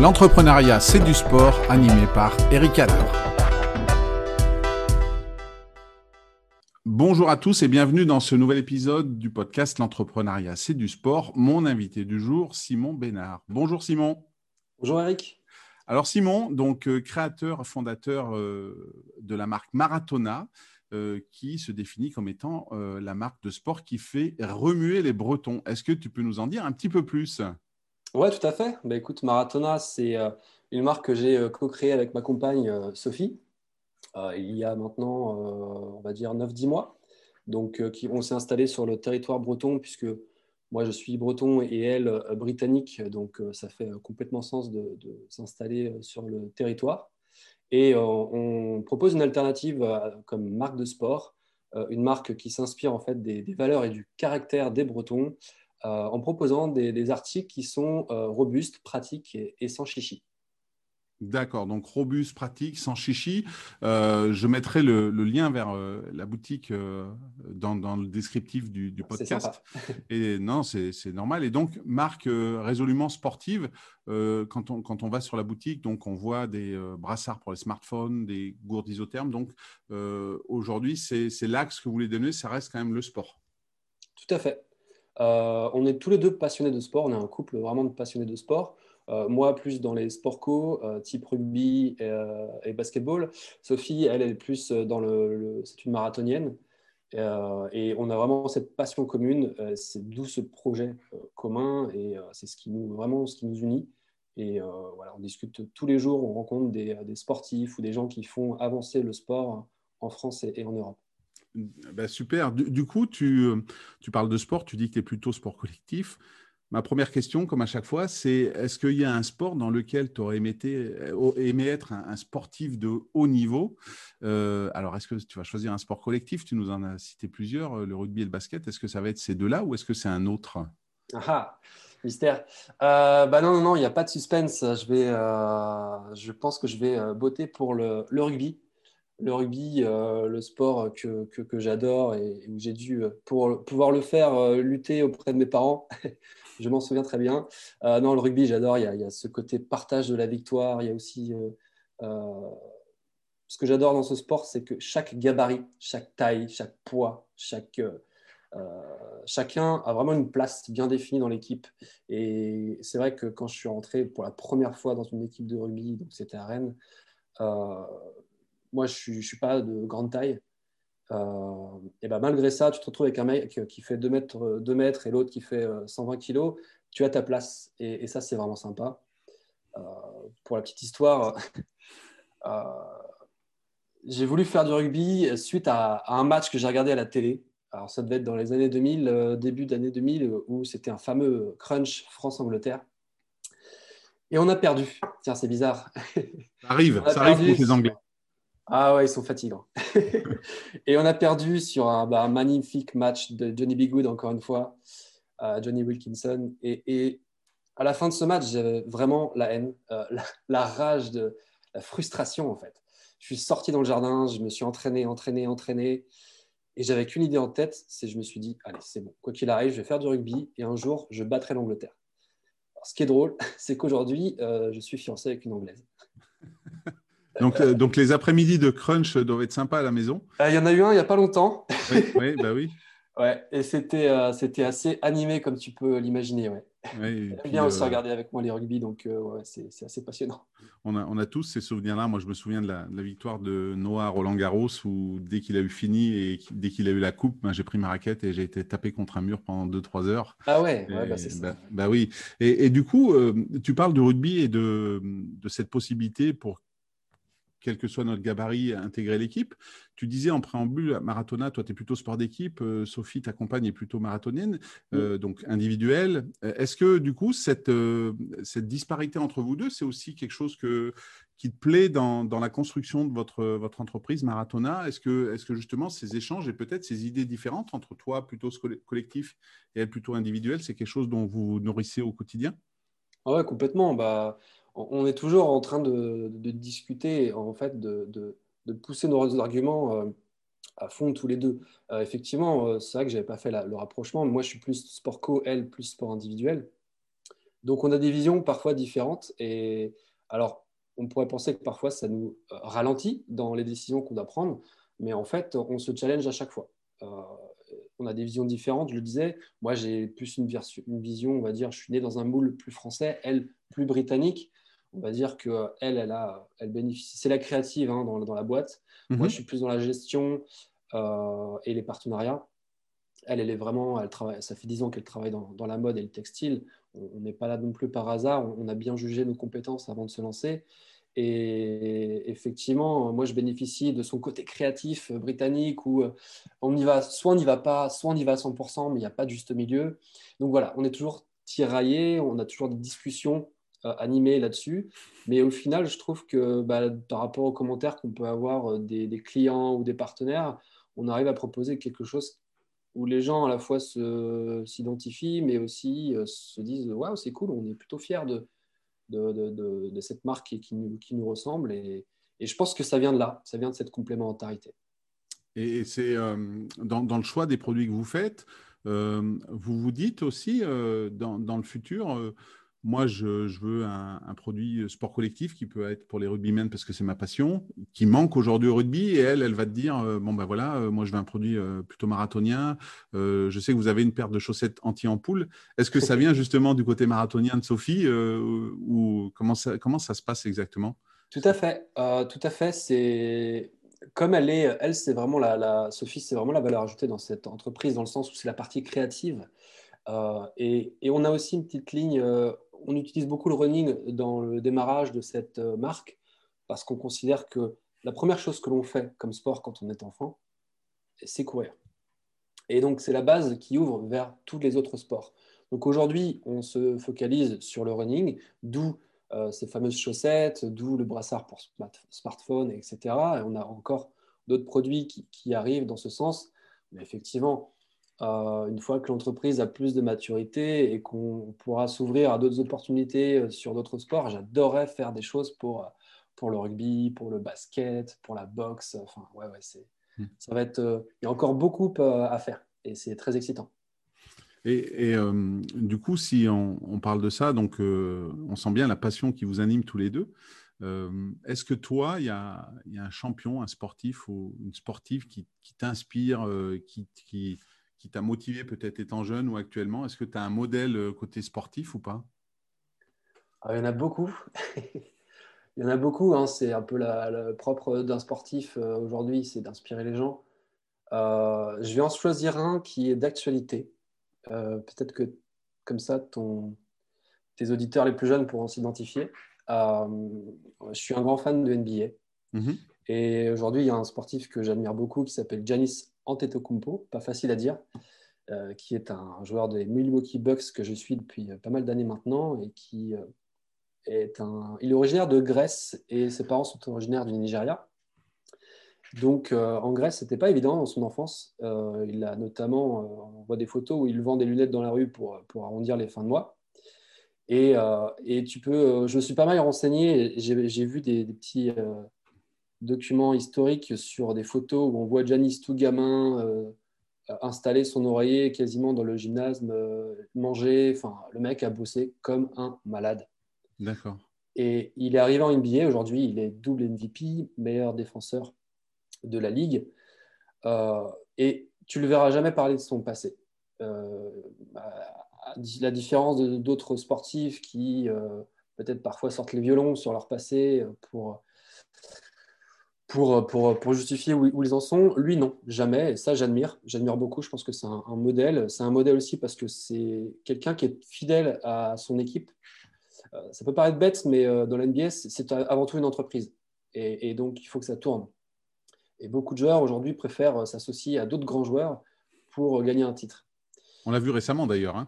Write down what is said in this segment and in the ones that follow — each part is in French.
L'entrepreneuriat, c'est du sport, animé par Eric Adler. Bonjour à tous et bienvenue dans ce nouvel épisode du podcast L'entrepreneuriat, c'est du sport. Mon invité du jour, Simon Bénard. Bonjour Simon. Bonjour Eric. Alors Simon, donc euh, créateur, fondateur euh, de la marque Maratona, euh, qui se définit comme étant la marque de sport qui fait remuer les Bretons. Est-ce que tu peux nous en dire un petit peu plus? Ouais, tout à fait. Bah, écoute, Maratona, c'est euh, une marque que j'ai euh, co-créée avec ma compagne euh, Sophie il y a maintenant, on va dire, 9-10 mois. Donc, qui, on s'est installé sur le territoire breton, puisque moi, je suis breton et elle, britannique. Donc, ça fait complètement sens de, s'installer sur le territoire. Et on propose une alternative comme marque de sport, une marque qui s'inspire en fait des, valeurs et du caractère des Bretons, en proposant des, articles qui sont euh, robustes, pratiques et, sans chichi. D'accord, donc robuste, pratique, sans chichi. Euh, je mettrai le, lien vers la boutique dans, le descriptif du, podcast. Et non, c'est normal. Et donc, marque résolument sportive. quand, on, quand on va sur la boutique, donc on voit des brassards pour les smartphones, des gourdes isothermes. Donc, aujourd'hui, c'est l'axe que vous voulez donner. Ça reste quand même le sport. Tout à fait. Euh, on est tous les deux passionnés de sport. On est un couple vraiment de passionnés de sport. Euh, moi, plus dans les sports co, euh, type rugby et, basketball. Sophie, elle, est plus dans le. c'est une marathonienne. et on a vraiment cette passion commune. c'est d'où ce projet commun. Et c'est ce qui nous, vraiment ce qui nous unit. Et voilà, on discute tous les jours. On rencontre des, sportifs ou des gens qui font avancer le sport en France et en Europe. Bah, super. Du, coup, tu, tu, parles de sport, tu dis que tu es plutôt sport collectif. Ma première question, comme à chaque fois, c'est est-ce qu'il y a un sport dans lequel tu aurais aimé, aimé être un, sportif de haut niveau? Euh, Alors, est-ce que tu vas choisir un sport collectif? Tu nous en as cité plusieurs, le rugby et le basket. Est-ce que ça va être ces deux-là ou est-ce que c'est un autre? Ah, mystère. Euh, bah non, non, non, il n'y a pas de suspense. Je, vais, euh, je pense que je vais botter pour le rugby le rugby, euh, le sport que, que, j'adore et, où j'ai dû, euh, pour pouvoir le faire, euh, lutter auprès de mes parents. je m'en souviens très bien. non, le rugby, j'adore. Il, y a ce côté partage de la victoire. Il y a aussi. ce que j'adore dans ce sport, c'est que chaque gabarit, chaque taille, chaque poids, chacun a vraiment une place bien définie dans l'équipe. Et c'est vrai que quand je suis rentré pour la première fois dans une équipe de rugby, donc c'était à Rennes, moi, je ne suis, pas de grande taille. Euh, et ben, malgré ça, tu te retrouves avec un mec qui fait 2 mètres, 2 mètres et l'autre qui fait 120 euh, kilos. Tu as ta place. Et, ça, c'est vraiment sympa. Euh, pour la petite histoire, j'ai voulu faire du rugby suite à, un match que j'ai regardé à la télé. Alors, ça devait être dans les années 2000, début d'année 2000, où c'était un fameux crunch France-Angleterre. Et on a perdu. Tiens, c'est bizarre. Ça arrive, ça arrive pour les Anglais. Ah ouais, ils sont fatigants. et on a perdu sur bah, un, magnifique match de Johnny Bigwood, encore une fois, Johnny Wilkinson. Et, à la fin de ce match, j'avais vraiment la haine, euh, la, rage, la frustration en fait. Je suis sorti dans le jardin, je me suis entraîné, entraîné, entraîné. Et j'avais qu'une idée en tête, c'est je me suis dit, allez, c'est bon, quoi qu'il arrive, je vais faire du rugby et un jour, je battrai l'Angleterre. Ce qui est drôle, c'est qu'aujourd'hui, euh, je suis fiancé avec une Anglaise. Donc, euh, donc les après-midi de crunch doivent être sympas à la maison. Euh, il y en a eu un il n'y a pas longtemps. Oui, bah oui. ouais, et c'était euh, c'était assez animé comme tu peux l'imaginer. Ouais. Ouais, bien aussi regarder avec moi les rugby, donc ouais, c'est assez passionnant. On a, on a tous ces souvenirs-là. Moi, je me souviens de la, victoire de Noah Roland Garros où dès qu'il a eu fini et dès qu'il a eu la coupe, ben, j'ai pris ma raquette et j'ai été tapé contre un mur pendant 2-3 heures. Ah ouais, ouais bah, c'est ça. Bah, bah, oui. Et, et du coup, tu parles du rugby et de, de cette possibilité pour quel que soit notre gabarit, intégrer l'équipe. Tu disais en préambule, Marathona, toi, tu es plutôt sport d'équipe. Euh, Sophie, ta compagne, est plutôt marathonienne, euh, donc individuelle. Euh, est-ce que, du coup, cette, cette disparité entre vous deux, c'est aussi quelque chose que, qui te plaît dans, dans la construction de votre, votre entreprise Marathona Est-ce que, est que, justement, ces échanges et peut-être ces idées différentes entre toi, plutôt collectif, et elle, plutôt individuelle, c'est quelque chose dont vous nourrissez au quotidien? Ah Oui, complètement. Bah, on est toujours en train de, discuter, en fait, de, pousser nos arguments euh, à fond tous les deux. Euh, effectivement, euh, c'est vrai que je n'avais pas fait le rapprochement. Moi, je suis plus sport co, elle, plus sport individuel. Donc, on a des visions parfois différentes. Et alors, on pourrait penser que parfois, ça nous ralentit dans les décisions qu'on doit prendre. Mais en fait, on se challenge à chaque fois. on a des visions différentes, je le disais. Moi, j'ai plus une, une, vision, on va dire, je suis né dans un moule plus français, elle, plus britannique on va dire que elle, elle a, elle bénéficie. C'est la créative hein, dans, la boîte. Moi, mhm. je suis plus dans la gestion euh, et les partenariats. Elle, elle est vraiment, elle travaille. Ça fait dix ans qu'elle travaille dans, la mode et le textile. On n'est pas là non plus par hasard. On, a bien jugé nos compétences avant de se lancer. Et effectivement, moi, je bénéficie de son côté créatif britannique où euh, on y va, soit on n'y va pas, soit on y va à 100%, mais il n'y a pas de juste milieu. Donc voilà, on est toujours tiraillé, on a toujours des discussions euh, animé là-dessus. Mais au final, je trouve que bah, par rapport aux commentaires qu'on peut avoir euh, des, clients ou des partenaires, on arrive à proposer quelque chose où les gens à la fois s'identifient, mais aussi euh, se disent Waouh, c'est cool, on est plutôt fiers de, de, de, cette marque qui, nous, qui nous, ressemble. Et, et, je pense que ça vient de là, ça vient de cette complémentarité. Et c'est dans, dans, le choix des produits que vous faites, vous vous dites aussi dans, dans, le futur moi, je, veux un, produit sport collectif qui peut être pour les rugbymen parce que c'est ma passion, qui manque aujourd'hui au rugby. Et elle, elle va te dire euh, bon ben voilà, euh, moi je veux un produit euh, plutôt marathonien. je sais que vous avez une paire de chaussettes anti-ampoule. Est-ce que ça vient justement du côté marathonien de Sophie ou comment ça, comment ça se passe exactement? Tout à fait, tout à fait. C'est comme elle est, elle c'est vraiment la, Sophie, c'est vraiment la valeur ajoutée dans cette entreprise dans le sens où c'est la partie créative. et, et, on a aussi une petite ligne on utilise beaucoup le running dans le démarrage de cette euh, marque parce qu'on considère que la première chose que l'on fait comme sport quand on est enfant, c'est courir. Et donc, c'est la base qui ouvre vers tous les autres sports. Donc aujourd'hui, on se focalise sur le running, d'où euh, ces fameuses chaussettes, d'où le brassard pour smartphone, etc. Et on a encore d'autres produits qui, qui, arrivent dans ce sens. Mais effectivement, euh, une fois que l'entreprise a plus de maturité et qu'on pourra s'ouvrir à d'autres opportunités euh, sur d'autres sports, j'adorerais faire des choses pour, euh, pour le rugby, pour le basket, pour la boxe. Enfin, ouais, ouais, c'est, hmm. ça va être. Il y a encore beaucoup à faire et c'est très excitant. Et, du coup, si on, parle de ça, donc on sent bien la passion qui vous anime tous les deux. Est-ce que toi, il y, a, y, a, un champion, un sportif ou une sportive qui, qui t'inspire, qui, qui, qui t'a motivé peut-être étant jeune ou actuellement Est-ce que tu as un modèle euh, côté sportif ou pas? Ah, Il y en a beaucoup. il y en a beaucoup. Hein. C'est un peu le propre d'un sportif euh, aujourd'hui, c'est d'inspirer les gens. Euh, je vais en choisir un qui est d'actualité. peut-être que comme ça, ton, tes auditeurs les plus jeunes pourront s'identifier. je suis un grand fan de NBA. Mm-hmm. Et aujourd'hui, il y a un sportif que j'admire beaucoup qui s'appelle Janis Antetokounmpo, pas facile à dire, euh, qui est un joueur des Milwaukee Bucks que je suis depuis pas mal d'années maintenant et qui euh, est un. Il est originaire de Grèce et ses parents sont originaires du Nigeria. Donc euh, en Grèce, c'était pas évident dans son enfance. il a notamment, on voit des photos où il vend des lunettes dans la rue pour, pour arrondir les fins de mois. Et, et tu peux, je suis pas mal renseigné. J'ai vu des petits documents historiques sur des photos où on voit Janis tout gamin euh, installer son oreiller quasiment dans le gymnase, euh, manger. Enfin, le mec a bossé comme un malade. D'accord. Et il est arrivé en NBA aujourd'hui, il est double MVP, meilleur défenseur de la ligue. Euh, et tu le verras jamais parler de son passé. la différence d'autres sportifs qui peut-être parfois sortent les violons sur leur passé pour pour, pour, pour justifier où, ils en sont. Lui, non, jamais. Et ça, j'admire. J'admire beaucoup. Je pense que c'est un, modèle. C'est un modèle aussi parce que c'est quelqu'un qui est fidèle à son équipe. Euh, ça peut paraître bête, mais euh, dans l'NBA, c'est avant tout une entreprise. Et, donc, il faut que ça tourne. Et beaucoup de joueurs aujourd'hui préfèrent s'associer à d'autres grands joueurs pour gagner un titre. On l'a vu récemment d'ailleurs. Hein.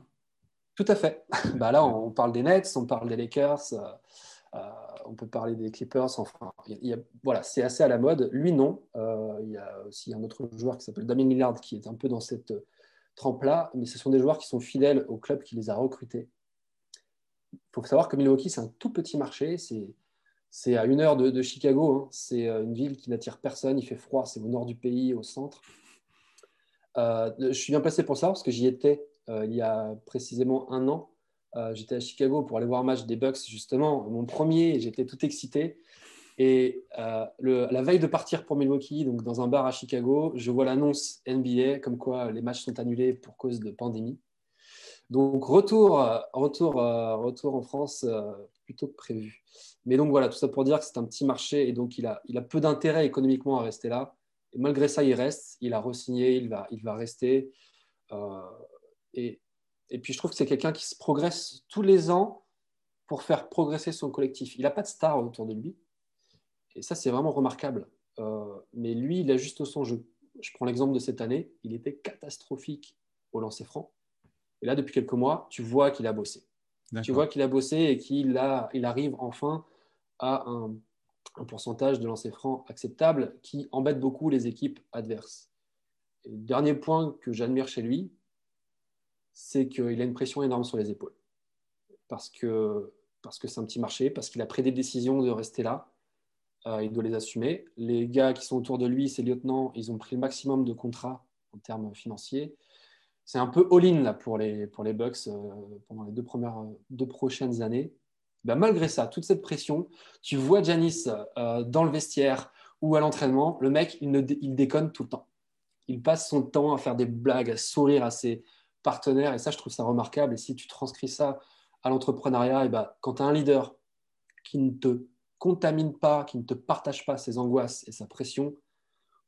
Tout à fait. bah là, on parle des Nets, on parle des Lakers. Euh, on peut parler des Clippers. Enfin, voilà, c'est assez à la mode. Lui, non. Euh, il y a aussi un autre joueur qui s'appelle Damien Lillard qui est un peu dans cette euh, trempe-là. Mais ce sont des joueurs qui sont fidèles au club qui les a recrutés. Il faut savoir que Milwaukee, c'est un tout petit marché. C'est à une heure de, Chicago. Hein. C'est une ville qui n'attire personne. Il fait froid. C'est au nord du pays, au centre. je suis bien placé pour ça parce que j'y étais il y a précisément un an j'étais à Chicago pour aller voir un match des Bucks, justement, mon premier, j'étais tout excité. Et la veille de partir pour Milwaukee, donc dans un bar à Chicago, je vois l'annonce NBA comme quoi les matchs sont annulés pour cause de pandémie. Donc retour, retour, retour en France plutôt que prévu. Mais donc voilà, tout ça pour dire que c'est un petit marché et donc il a, peu d'intérêt économiquement à rester là. Et malgré ça, il reste, il a re-signé, il va, il va rester. Euh, et, et, puis je trouve que c'est quelqu'un qui se progresse tous les ans pour faire progresser son collectif. Il n'a pas de star autour de lui. Et ça, c'est vraiment remarquable. Euh, mais lui, il a juste son jeu. Je prends l'exemple de cette année. Il était catastrophique au lancer franc. Et là, depuis quelques mois, tu vois qu'il a bossé. Tu vois qu'il a bossé et qu'il il arrive enfin à un, pourcentage de lancer franc acceptable qui embête beaucoup les équipes adverses. Et le dernier point que j'admire chez lui, c'est qu'il a une pression énorme sur les épaules. Parce que parce que c'est un petit marché, parce qu'il a pris des décisions de rester là, euh, il doit les assumer. Les gars qui sont autour de lui, ses lieutenants, ils ont pris le maximum de contrats en termes financiers c'est un peu all-in pour les, pour les Bucks euh, pendant les deux, premières, deux prochaines années. Ben, malgré ça, toute cette pression, tu vois Janis euh, dans le vestiaire ou à l'entraînement, le mec, il, il déconne tout le temps. Il passe son temps à faire des blagues, à sourire à ses partenaires, et ça, je trouve ça remarquable. Et si tu transcris ça à l'entrepreneuriat, et ben, quand tu as un leader qui ne te contamine pas, qui ne te partage pas ses angoisses et sa pression,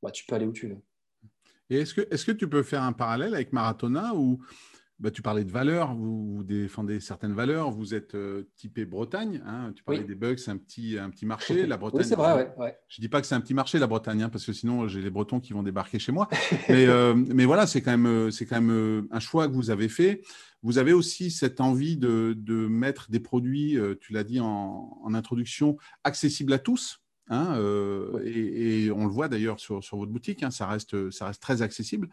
bah, tu peux aller où tu veux est-ce que, tu peux faire un parallèle avec Maratona bah, tu parlais de valeurs, vous, défendez certaines valeurs, vous êtes euh, typé Bretagne, hein, tu parlais des bugs, c'est un petit, un petit marché, la Bretagne. Oui, c'est vrai, ouais, Je ne dis pas que c'est un petit marché, la Bretagne, hein, parce que sinon j'ai les Bretons qui vont débarquer chez moi. mais, euh, mais voilà, c'est quand, même, euh, quand même un choix que vous avez fait. Vous avez aussi cette envie de, de mettre des produits, tu l'as dit en, en, introduction, accessibles à tous. Hein, euh, et, on le voit d'ailleurs sur, votre boutique, hein, ça, reste, ça reste très accessible.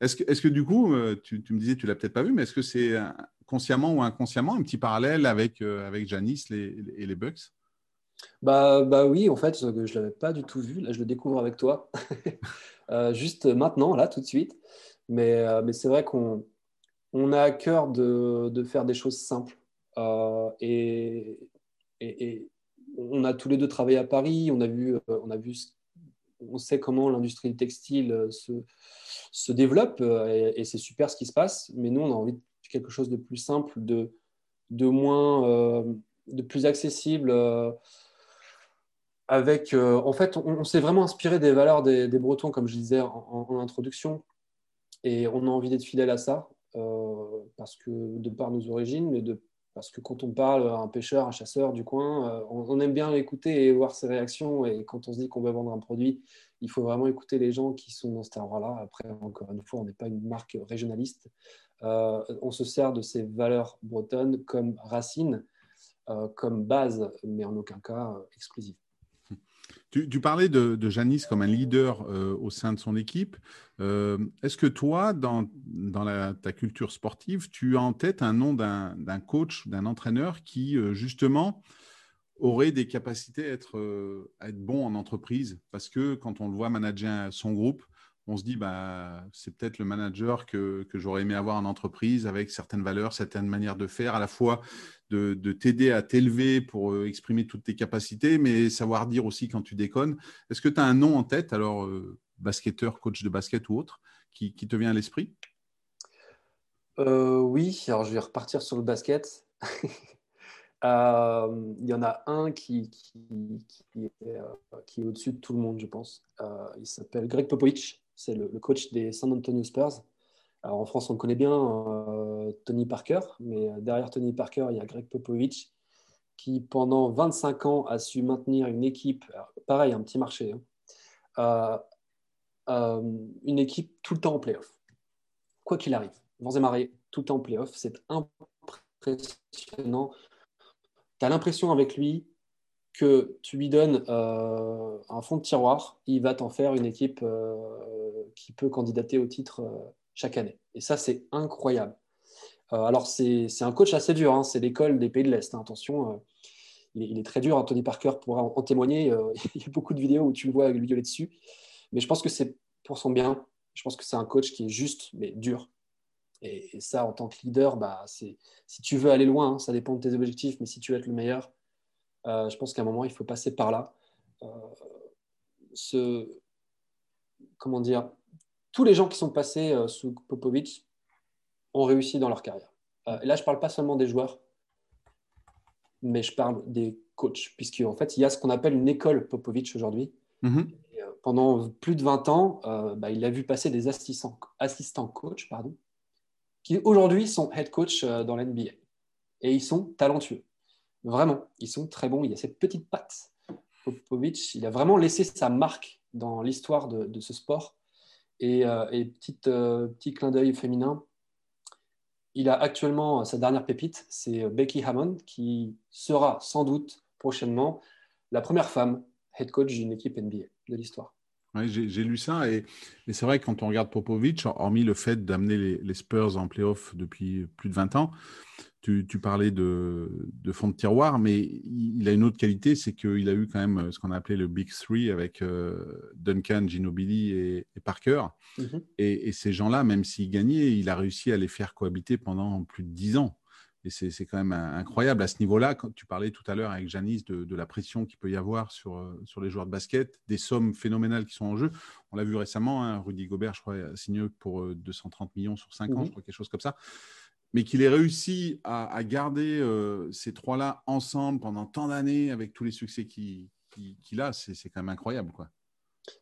Est-ce que, est que, du coup, euh, tu, me disais, tu l'as peut-être pas vu, mais est-ce que c'est consciemment ou inconsciemment un petit parallèle avec, euh, avec Janice et les Bucks? Bah, bah oui, en fait, je ne l'avais pas du tout vu. Là, je le découvre avec toi. juste maintenant, là, tout de suite. Mais, mais c'est vrai qu'on on a à cœur de, de, faire des choses simples. et, et, on a tous les deux travaillé à Paris, on a vu, euh, on a vu, on sait comment l'industrie textile euh, se, développe euh, et, c'est super ce qui se passe. Mais nous, on a envie de quelque chose de plus simple, de, de moins, de plus accessible. avec, en fait, on, s'est vraiment inspiré des valeurs des, Bretons, comme je disais en, introduction, et on a envie d'être fidèle à ça, parce que de par nos origines, mais de parce que quand on parle à un pêcheur, un chasseur du coin, euh, on, aime bien l'écouter et voir ses réactions. Et quand on se dit qu'on veut vendre un produit, il faut vraiment écouter les gens qui sont dans cet endroit-là. Après, encore une fois, on n'est pas une marque régionaliste. Euh, on se sert de ces valeurs bretonnes comme racines, euh, comme base, mais en aucun cas exclusive. Tu, parlais de, Janice comme un leader euh, au sein de son équipe. Euh, est-ce que toi, dans, ta culture sportive, tu as en tête un nom d'un coach, d'un entraîneur qui, euh, justement, aurait des capacités à être, bon en entreprise? Parce que quand on le voit manager son groupe, on se dit, bah, c'est peut-être le manager que j'aurais aimé avoir en entreprise avec certaines valeurs, certaines manières de faire, à la fois de, t'aider à t'élever pour euh, exprimer toutes tes capacités, mais savoir dire aussi quand tu déconnes. Est-ce que tu as un nom en tête, alors euh, basketteur, coach de basket ou autre, qui, te vient à l'esprit? Euh, Oui, alors je vais repartir sur le basket. Il y en a un qui, est, au-dessus de tout le monde, je pense. il s'appelle Greg Popovich, c'est le, coach des San Antonio Spurs. Alors en France, on connaît bien euh, Tony Parker, mais euh, derrière Tony Parker, il y a Greg Popovich qui, pendant 25 ans, a su maintenir une équipe, pareil, un petit marché, hein, euh, une équipe tout le temps en playoff. Quoi qu'il arrive, vents et marées, tout le temps en playoff. C'est impressionnant. Tu as l'impression avec lui que tu lui donnes un fond de tiroir, il va t'en faire une équipe qui peut candidater au titre chaque année. Et ça, c'est incroyable. Euh, alors, c'est un coach assez dur, hein. c'est l'école des pays de l'Est. Hein. Attention, euh, il, est, très dur. Anthony Parker pourra en, témoigner. Euh, il y a beaucoup de vidéos où tu le vois lui gueuler dessus. Mais je pense que c'est pour son bien. Je pense que c'est un coach qui est juste, mais dur. Et, ça, en tant que leader, bah, si tu veux aller loin, hein, ça dépend de tes objectifs, mais si tu veux être le meilleur, je pense qu'à un moment, il faut passer par là. ce, comment dire, tous les gens qui sont passés sous Popovic ont réussi dans leur carrière. et là, je ne parle pas seulement des joueurs, mais je parle des coachs, puisqu'en fait, il y a ce qu'on appelle une école Popovic aujourd'hui. Mm-hmm. Euh, pendant plus de 20 ans, euh, bah, il a vu passer des assistants, assistants coach pardon, qui aujourd'hui sont head coach euh, dans l'NBA. Et ils sont talentueux. Vraiment, ils sont très bons. Il y a cette petite patte. Popovic, il a vraiment laissé sa marque dans l'histoire de, ce sport. Et, et petite, petit clin d'œil féminin, il a actuellement sa dernière pépite, c'est Becky Hammond, qui sera sans doute prochainement la première femme head coach d'une équipe NBA de l'histoire. Oui, j'ai lu ça et, c'est vrai que quand on regarde Popovic, hormis le fait d'amener les, Spurs en playoff depuis plus de 20 ans, tu, parlais de, fond de tiroir, mais il, a une autre qualité, c'est qu'il a eu quand même ce qu'on a appelé le Big Three avec euh, Duncan, Ginobili et, Parker. Mm-hmm. Et, et, ces gens-là, même s'ils gagnaient, il a réussi à les faire cohabiter pendant plus de 10 ans. Et c'est quand même incroyable à ce niveau-là. Quand tu parlais tout à l'heure avec Janice de, la pression qu'il peut y avoir sur, euh, sur les joueurs de basket, des sommes phénoménales qui sont en jeu. On l'a vu récemment, hein, Rudy Gobert, je crois, a signé pour 230 euh, millions sur 5 ans, mhm. je crois, quelque chose comme ça. Mais qu'il ait réussi à, garder euh, ces trois-là ensemble pendant tant d'années avec tous les succès qu'il a, c'est quand même incroyable. Quoi.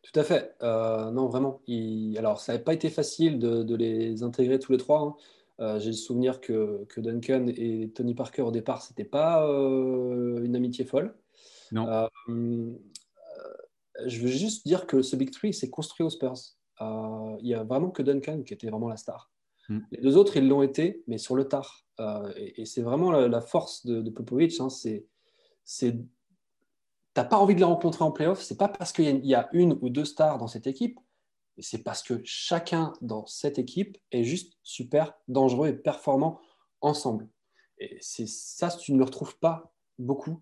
Tout à fait. non, vraiment. Alors, ça n'a pas été facile de, de, les intégrer tous les trois. Hein. Euh, j'ai le souvenir que, Duncan et Tony Parker au départ, c'était pas euh, une amitié folle. Non. Euh, je veux juste dire que ce Big Three s'est construit aux Spurs. Il n'y a vraiment que Duncan qui était vraiment la star. Hmm. Les deux autres, ils l'ont été, mais sur le tard. et, c'est vraiment la, force de, de Popovic. Hein, c'est, t'as pas envie de les rencontrer en playoff, c'est pas parce qu'il y, a une ou deux stars dans cette équipe c'est parce que chacun dans cette équipe est juste super dangereux et performant ensemble. Et c'est ça, tu ne le retrouves pas beaucoup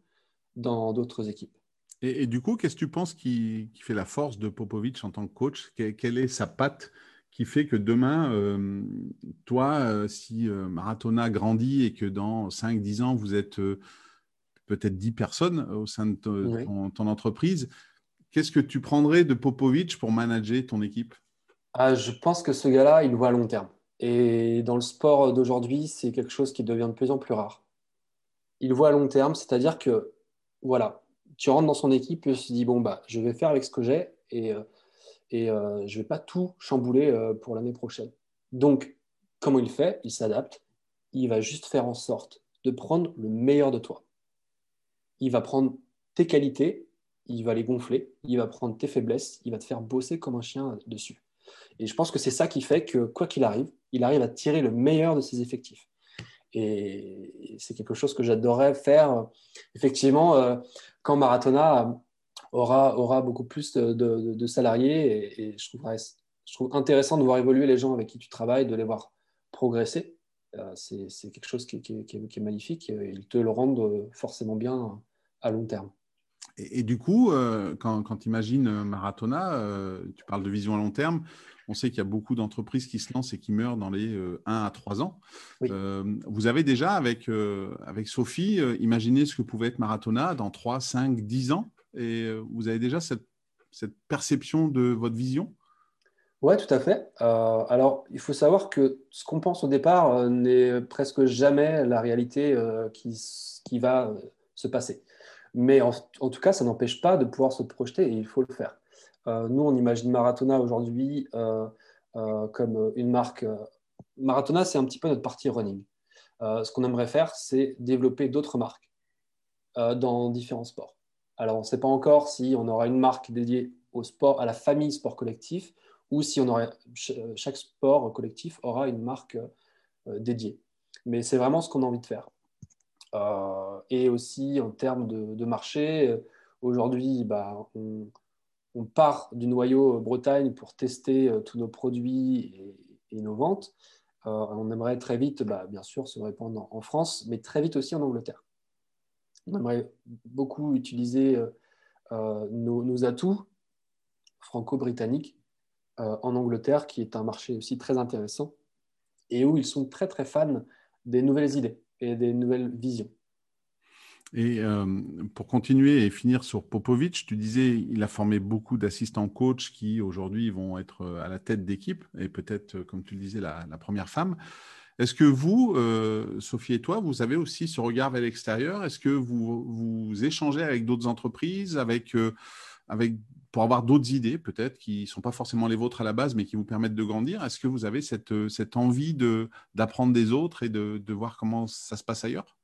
dans d'autres équipes. Et, du coup, qu'est-ce que tu penses qui, fait la force de Popovic en tant que coach? Quelle est sa patte qui fait que demain, euh, toi, euh, si euh, Maratona grandit et que dans 5-10 ans, vous êtes peut-être 10 personnes au sein de ton entreprise, Qu'est-ce que tu prendrais de Popovic pour manager ton équipe? Ah, Je pense que ce gars-là, il voit à long terme. Et dans le sport d'aujourd'hui, c'est quelque chose qui devient de plus en plus rare. Il voit à long terme, c'est-à-dire que, voilà, tu rentres dans son équipe et tu te dis, bon, bah, je vais faire avec ce que j'ai et, euh, et euh, je ne vais pas tout chambouler euh, pour l'année prochaine. Donc, comment il fait? Il s'adapte. Il va juste faire en sorte de prendre le meilleur de toi. Il va prendre tes qualités il va les gonfler, il va prendre tes faiblesses, il va te faire bosser comme un chien dessus. Et je pense que c'est ça qui fait que, quoi qu'il arrive, il arrive à tirer le meilleur de ses effectifs. Et c'est quelque chose que j'adorerais faire, effectivement, euh, quand Maratona aura, beaucoup plus de, salariés. Et, je, trouve intéressant de voir évoluer les gens avec qui tu travailles, de les voir progresser. Euh, c'est quelque chose qui, qui, est magnifique. Ils te le rendent forcément bien à long terme. Et, du coup, euh, quand, tu imagines euh, Maratona, euh, tu parles de vision à long terme, on sait qu'il y a beaucoup d'entreprises qui se lancent et qui meurent dans les 1 à 3 ans. vous avez déjà, avec, avec Sophie, imaginé ce que pouvait être Maratona dans 3, 5, 10 ans? Et vous avez déjà cette, cette perception de votre vision? Oui, tout à fait. alors, il faut savoir que ce qu'on pense au départ n'est presque jamais la réalité qui, qui, va se passer. Mais en, tout cas, ça n'empêche pas de pouvoir se projeter et il faut le faire. Euh, nous, on imagine Maratona aujourd'hui euh, euh, comme une marque. Maratona, c'est un petit peu notre partie running. ce qu'on aimerait faire, c'est développer d'autres marques dans différents sports. Alors, on ne sait pas encore si on aura une marque dédiée au sport, à la famille sport collectif, ou si chaque sport collectif aura une marque dédiée. Mais c'est vraiment ce qu'on a envie de faire. Euh, et aussi en termes de, marché, euh, aujourd'hui, bah, on, part du noyau Bretagne pour tester euh, tous nos produits et, nos ventes. on aimerait très vite, bah, bien sûr, se répandre en, France, mais très vite aussi en Angleterre. On aimerait beaucoup utiliser nos, atouts franco-britanniques en Angleterre, qui est un marché aussi très intéressant et où ils sont très très fans des nouvelles idées et des nouvelles visions. Et euh, pour continuer et finir sur Popovic, tu disais il a formé beaucoup d'assistants coach qui aujourd'hui vont être euh, à la tête d'équipe et peut-être, euh, comme tu le disais, la, première femme. Est-ce que vous, Sophie et toi, vous avez aussi ce regard vers l'extérieur? Est-ce que vous, vous échangez avec d'autres entreprises, avec, avec, pour avoir d'autres idées peut-être qui ne sont pas forcément les vôtres à la base, mais qui vous permettent de grandir. Est-ce que vous avez cette, cette envie d'apprendre des autres et de, voir comment ça se passe ailleurs?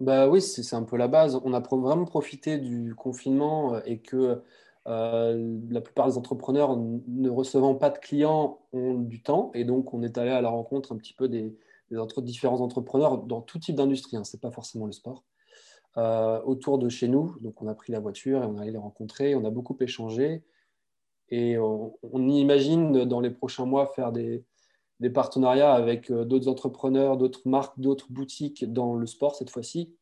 Bah oui, c'est un peu la base. On a vraiment profité du confinement euh, et que euh, la plupart des entrepreneurs ne recevant pas de clients ont du temps et donc on est allé à la rencontre un petit peu des, différents entrepreneurs dans tout type d'industrie, hein, ce n'est pas forcément le sport, euh, autour de chez nous. Donc on a pris la voiture et on est allé les rencontrer, on a beaucoup échangé et on imagine dans les prochains mois faire des, partenariats avec euh, d'autres entrepreneurs, d'autres marques, d'autres boutiques dans le sport cette fois-ci.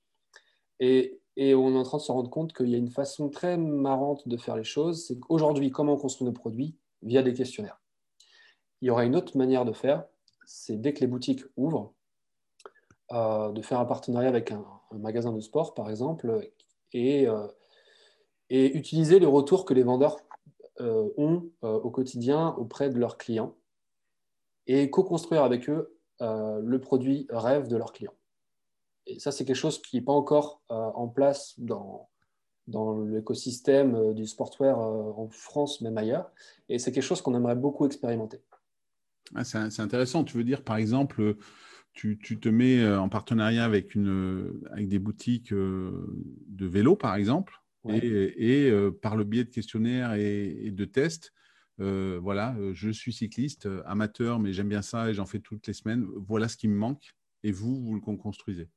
Et, on est en train de se rendre compte qu'il y a une façon très marrante de faire les choses. C'est qu'aujourd'hui, comment on construit nos produits Via des questionnaires. Il y aura une autre manière de faire, c'est dès que les boutiques ouvrent, euh, de faire un partenariat avec un, magasin de sport, par exemple, et, euh, et utiliser les retours que les vendeurs ont au quotidien auprès de leurs clients et co-construire avec eux euh, le produit rêve de leurs clients. Et ça, c'est quelque chose qui n'est pas encore euh, en place dans, dans l'écosystème euh, du sportwear en France, même ailleurs. Et c'est quelque chose qu'on aimerait beaucoup expérimenter. Ah, c'est intéressant. Tu veux dire, par exemple, tu, tu, te mets en partenariat avec, une, avec des boutiques de vélo, par exemple, et, et par le biais de questionnaires et, et de tests, euh, voilà, euh, je suis cycliste, euh, amateur, mais j'aime bien ça et j'en fais toutes les semaines. Voilà ce qui me manque. Et vous, vous le construisez.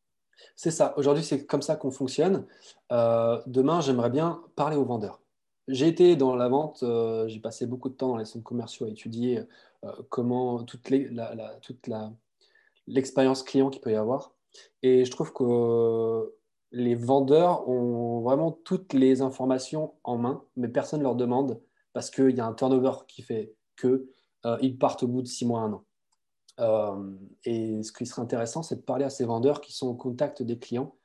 C'est ça. Aujourd'hui, c'est comme ça qu'on fonctionne. demain, j'aimerais bien parler aux vendeurs. J'ai été dans la vente, j'ai passé beaucoup de temps dans les centres commerciaux à étudier comment toute, l'expérience client qu'il peut y avoir. Et je trouve que les vendeurs ont vraiment toutes les informations en main, mais personne ne leur demande parce qu'il y a un turnover qui fait qu'ils euh, partent au bout de six mois, un an. Euh, et ce qui serait intéressant, c'est de parler à ces vendeurs qui sont au contact des clients.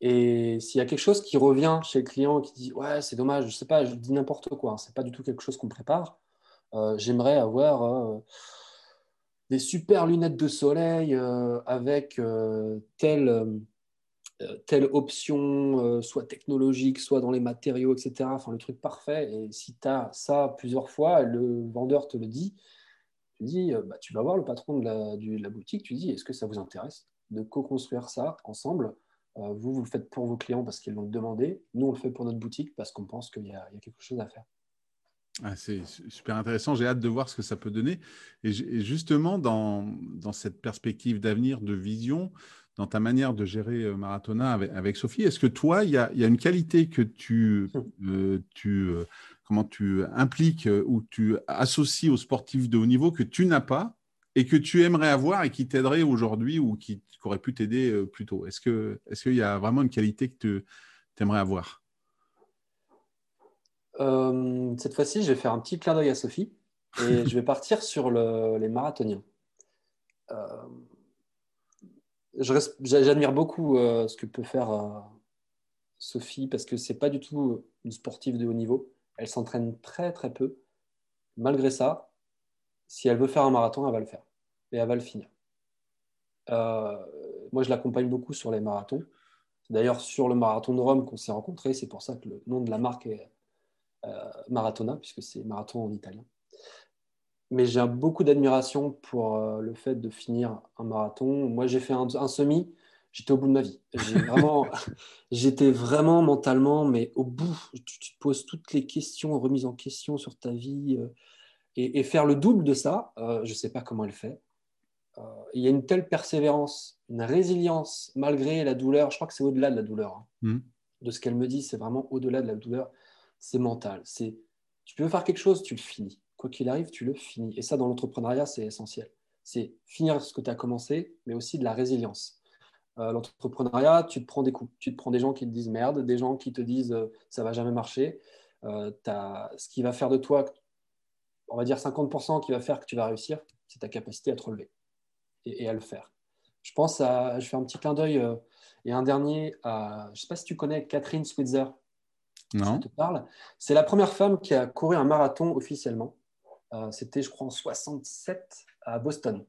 Et s'il y a quelque chose qui revient chez le client qui dit Ouais, c'est dommage, je sais pas, je dis n'importe quoi, hein, c'est pas du tout quelque chose qu'on prépare. Euh, j'aimerais avoir des super lunettes de soleil avec tel euh, telle option, euh, soit technologique, soit dans les matériaux, etc. Enfin, le truc parfait. Et si tu as ça plusieurs fois, le vendeur te le dit, tu dis, euh, bah, tu vas voir le patron de la, boutique, tu dis, est-ce que ça vous intéresse de co-construire ça ensemble? Vous, vous le faites pour vos clients parce qu'ils l'ont demandé. Nous, on le fait pour notre boutique parce qu'on pense qu'il y, a quelque chose à faire. Ah, c'est super intéressant. J'ai hâte de voir ce que ça peut donner. Et, justement, dans, dans cette perspective d'avenir, de vision, dans ta manière de gérer euh, Maratona avec, Sophie. Est-ce que toi, il y, a, une qualité que tu, euh, tu, euh, comment tu impliques ou tu associes aux sportifs de haut niveau que tu n'as pas et que tu aimerais avoir et qui t'aiderait aujourd'hui ou qui, aurait pu t'aider plus tôt? Est-ce qu'il est y a vraiment une qualité que tu aimerais avoir? Cette fois-ci, je vais faire un petit clin d'œil à Sophie et je vais partir sur les marathoniens j'admire beaucoup euh, ce que peut faire euh, Sophie parce que c'est pas du tout une sportive de haut niveau. Elle s'entraîne très très peu. Malgré ça, si elle veut faire un marathon, elle va le faire et elle va le finir. Euh, moi, je l'accompagne beaucoup sur les marathons. D'ailleurs sur le marathon de Rome qu'on s'est rencontrés. C'est pour ça que le nom de la marque est Maratona, puisque c'est marathon en italien mais j'ai beaucoup d'admiration pour euh, le fait de finir un marathon. Moi, j'ai fait un, semi, j'étais au bout de ma vie. J'étais vraiment, mentalement, mais au bout. Tu, te poses toutes les questions, remises en question sur ta vie. Euh, et, faire le double de ça, euh, je ne sais pas comment elle fait. il y a une telle persévérance, une résilience malgré la douleur. Je crois que c'est au-delà de la douleur. Hein. Mmh. De ce qu'elle me dit, c'est vraiment au-delà de la douleur. C'est mental. C'est tu peux faire quelque chose, tu le finis quoi qu'il arrive, tu le finis. Et ça, dans l'entrepreneuriat, c'est essentiel. C'est finir ce que tu as commencé, mais aussi de la résilience. Euh, l'entrepreneuriat, tu te prends des coups. Tu te prends des gens qui te disent merde, des gens qui te disent euh, ça va jamais marcher. Euh, ce qui va faire de toi, on va dire 50% qui va faire que tu vas réussir, c'est ta capacité à te relever. et, à le faire. Je pense à, je fais un petit clin d'œil et un dernier à, je sais pas si tu connais Catherine Switzer. Non. te parle. C'est la première femme qui a couru un marathon officiellement. C'était, je crois, en 67 à Boston.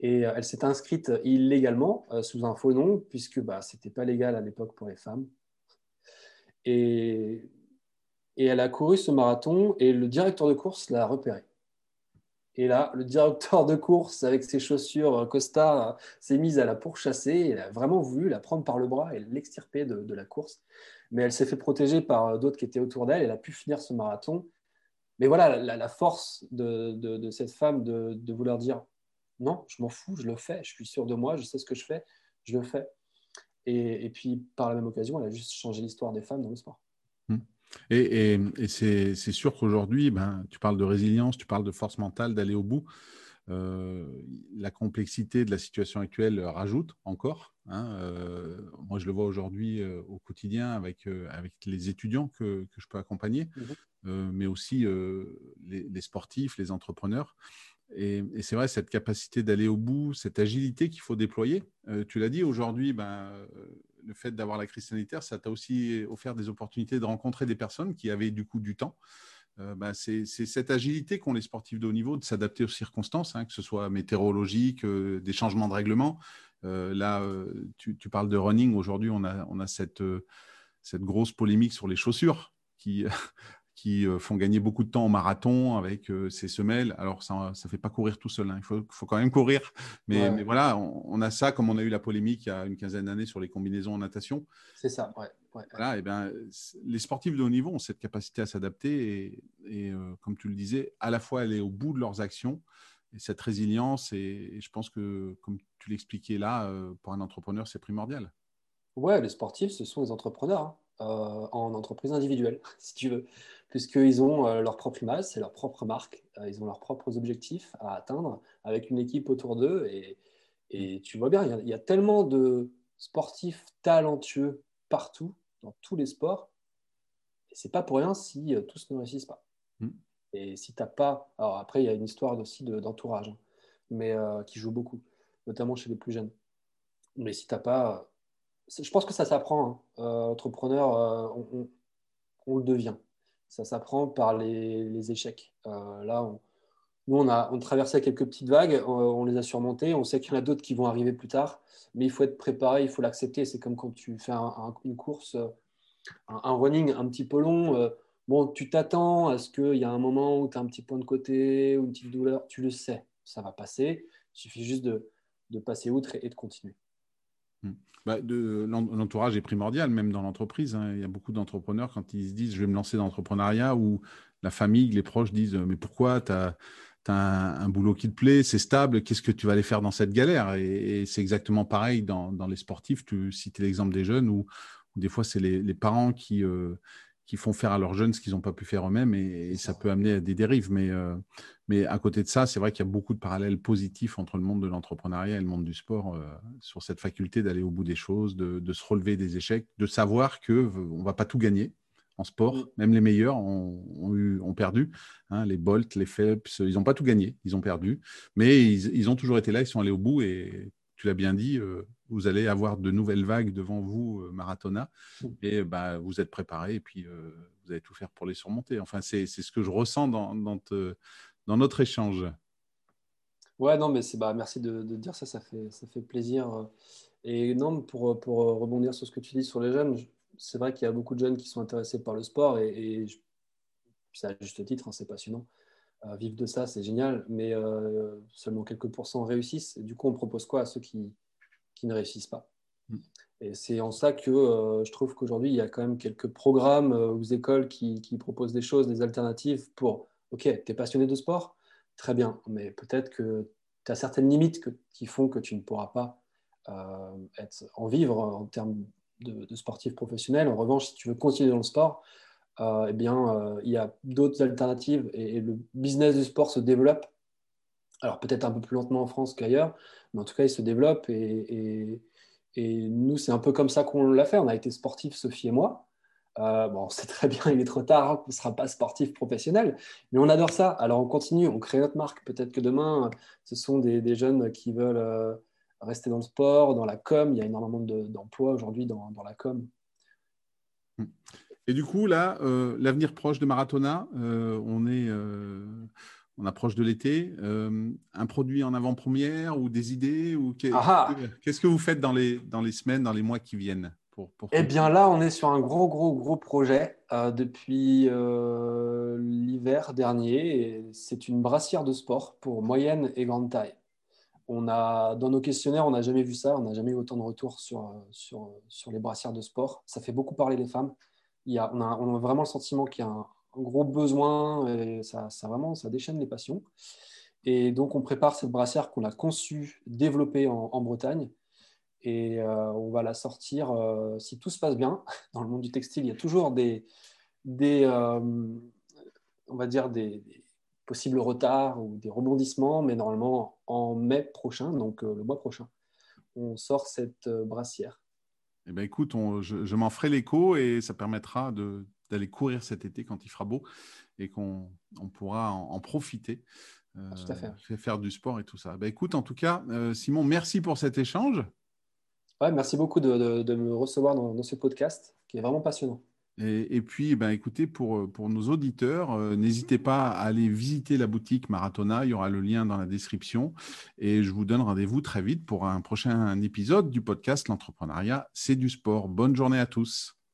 Et elle s'est inscrite illégalement sous un faux nom, puisque bah, ce n'était pas légal à l'époque pour les femmes. Et, et elle a couru ce marathon et le directeur de course l'a repéré. Et là, le directeur de course, avec ses chaussures Costa, s'est mise à la pourchasser. Il a vraiment voulu la prendre par le bras et l'extirper de, la course. Mais elle s'est fait protéger par d'autres qui étaient autour d'elle. Elle a pu finir ce marathon. Mais voilà, la, force de, cette femme de, vouloir dire non, je m'en fous, je le fais, je suis sûr de moi, je sais ce que je fais, je le fais. Et, puis, par la même occasion, elle a juste changé l'histoire des femmes dans le sport. Et, c'est sûr qu'aujourd'hui, ben, tu parles de résilience, tu parles de force mentale, d'aller au bout. Euh, la complexité de la situation actuelle rajoute encore. Hein, euh, moi, je le vois aujourd'hui euh, au quotidien avec, avec les étudiants que, que je peux accompagner, mmh mais aussi les, sportifs, les entrepreneurs. Et, c'est vrai, cette capacité d'aller au bout, cette agilité qu'il faut déployer. tu l'as dit, aujourd'hui, ben, le fait d'avoir la crise sanitaire, ça t'a aussi offert des opportunités de rencontrer des personnes qui avaient du coup du temps. Euh, bah, c'est cette agilité qu'ont les sportifs de haut niveau de s'adapter aux circonstances, hein, que ce soit météorologique, euh, des changements de règlement. Euh, là, tu, parles de running. Aujourd'hui, on a, on a cette, cette grosse polémique sur les chaussures qui, qui euh, font gagner beaucoup de temps au marathon avec euh, ces semelles. Alors, ça ne fait pas courir tout seul, hein. il faut, faut, quand même courir. Mais, mais voilà, on, a ça comme on a eu la polémique il y a une quinzaine d'années sur les combinaisons en natation. C'est ça, ouais. Voilà, et ben, les sportifs de haut niveau ont cette capacité à s'adapter et, et euh, comme tu le disais, à la fois aller au bout de leurs actions et cette résilience. Et, je pense que, comme tu l'expliquais là, pour un entrepreneur, c'est primordial. Ouais, les sportifs, ce sont les entrepreneurs hein, en entreprise individuelle, si tu veux puisqu'ils ont euh, leur propre image, c'est leur propre marque, euh, ils ont leurs propres objectifs à atteindre avec une équipe autour d'eux. Et, tu vois bien, il y, a, tellement de sportifs talentueux partout, dans tous les sports. Et c'est pas pour rien si euh, tous ne réussissent pas. Et si tu n'as pas. Alors après, il y a une histoire aussi d'entourage, hein, mais qui joue beaucoup, notamment chez les plus jeunes. Mais si tu n'as pas. Je pense que ça s'apprend. Hein. entrepreneur, on, le devient ça s'apprend par les, échecs. Euh, là, nous, on a, on traversé quelques petites vagues, euh, on, les a surmontées, on sait qu'il y en a d'autres qui vont arriver plus tard, mais il faut être préparé, il faut l'accepter. C'est comme quand tu fais une course, un, running un petit peu long. Bon, tu t'attends à ce qu'il y a un moment où tu as un petit point de côté ou une petite douleur, tu le sais, ça va passer. Il suffit juste de, passer outre et de continuer. Hmm. Bah, l'entourage est primordial, même dans l'entreprise. Hein. Il y a beaucoup d'entrepreneurs, quand ils se disent je vais me lancer dans l'entrepreneuriat, ou la famille, les proches disent mais pourquoi tu as, un, boulot qui te plaît, c'est stable, qu'est-ce que tu vas aller faire dans cette galère? Et, c'est exactement pareil dans, les sportifs. Tu citais l'exemple des jeunes, où, des fois c'est les, parents qui, euh, qui font faire à leurs jeunes ce qu'ils n'ont pas pu faire eux-mêmes et, ça peut amener à des dérives. Mais, euh, mais à côté de ça, c'est vrai qu'il y a beaucoup de parallèles positifs entre le monde de l'entrepreneuriat et le monde du sport euh, sur cette faculté d'aller au bout des choses, de, se relever des échecs, de savoir que on va pas tout gagner en sport. Mm. Même les meilleurs ont, eu, ont perdu. Hein, les Bolt, les Phelps, ils n'ont pas tout gagné, ils ont perdu. Mais ils, ils, ont toujours été là, ils sont allés au bout et tu l'as bien dit, euh, vous allez avoir de nouvelles vagues devant vous, euh, Maratona, mm. et bah, vous êtes préparé et puis euh, vous allez tout faire pour les surmonter. Enfin, c'est ce que je ressens dans, dans, notre échange. Ouais, non, mais c'est bah, merci de, dire ça, ça fait, ça fait plaisir. Et non, pour, pour rebondir sur ce que tu dis sur les jeunes, c'est vrai qu'il y a beaucoup de jeunes qui sont intéressés par le sport et, et c'est à juste titre, hein, c'est passionnant. Euh, vivre de ça, c'est génial, mais euh, seulement quelques pourcents réussissent. Et du coup, on propose quoi à ceux qui, qui ne réussissent pas? Mm. Et c'est en ça que euh, je trouve qu'aujourd'hui, il y a quand même quelques programmes ou écoles qui, qui, proposent des choses, des alternatives pour, OK, tu es passionné de sport, très bien, mais peut-être que tu as certaines limites qui font que tu ne pourras pas être, en vivre en termes de, de sportif professionnel. En revanche, si tu veux continuer dans le sport, euh, eh bien, euh, il y a d'autres alternatives et, le business du sport se développe. Alors peut-être un peu plus lentement en France qu'ailleurs, mais en tout cas, il se développe et, nous, c'est un peu comme ça qu'on l'a fait. On a été sportifs, Sophie et moi. Euh, bon, c'est très bien, il est trop tard, hein, on ne sera pas sportif professionnel, mais on adore ça. Alors on continue, on crée notre marque. Peut-être que demain, ce sont des, jeunes qui veulent euh, rester dans le sport, dans la com. Il y a énormément d'emplois aujourd'hui dans, la com. Et du coup, là, euh, l'avenir proche de Maratona, on est on approche de l'été. un produit en avant-première ou des idées ou ah ah. Qu'est-ce que vous faites dans les, dans les semaines, dans les mois qui viennent eh bien là, on est sur un gros, gros, gros projet euh, depuis euh, l'hiver dernier. C'est une brassière de sport pour moyenne et grande taille. On a, dans nos questionnaires, on n'a jamais vu ça. On n'a jamais eu autant de retours sur, sur, sur, les brassières de sport. Ça fait beaucoup parler les femmes. On, a, vraiment le sentiment qu'il y a un, gros besoin et ça, vraiment, ça déchaîne les passions. Et donc, on prépare cette brassière qu'on a conçue, développée en Bretagne et euh, on va la sortir euh, si tout se passe bien. Dans le monde du textile, il y a toujours des, des euh, on va dire des, possibles retards ou des rebondissements, mais normalement en mai prochain, donc le mois prochain, on sort cette brassière. Eh ben, écoute, je, m'en ferai l'écho et ça permettra d'aller courir cet été quand il fera beau et qu'on pourra en, profiter. tout à fait. Faire du sport et tout ça. Ben, écoute, en tout cas, Simon, merci pour cet échange merci beaucoup de, me recevoir dans, ce podcast qui est vraiment passionnant. Et, puis, ben, écoutez, pour, pour nos auditeurs, euh, n'hésitez pas à aller visiter la boutique Maratona. Il y aura le lien dans la description. Et je vous donne rendez-vous très vite pour un prochain épisode du podcast L'entrepreneuriat, c'est du sport. Bonne journée à tous.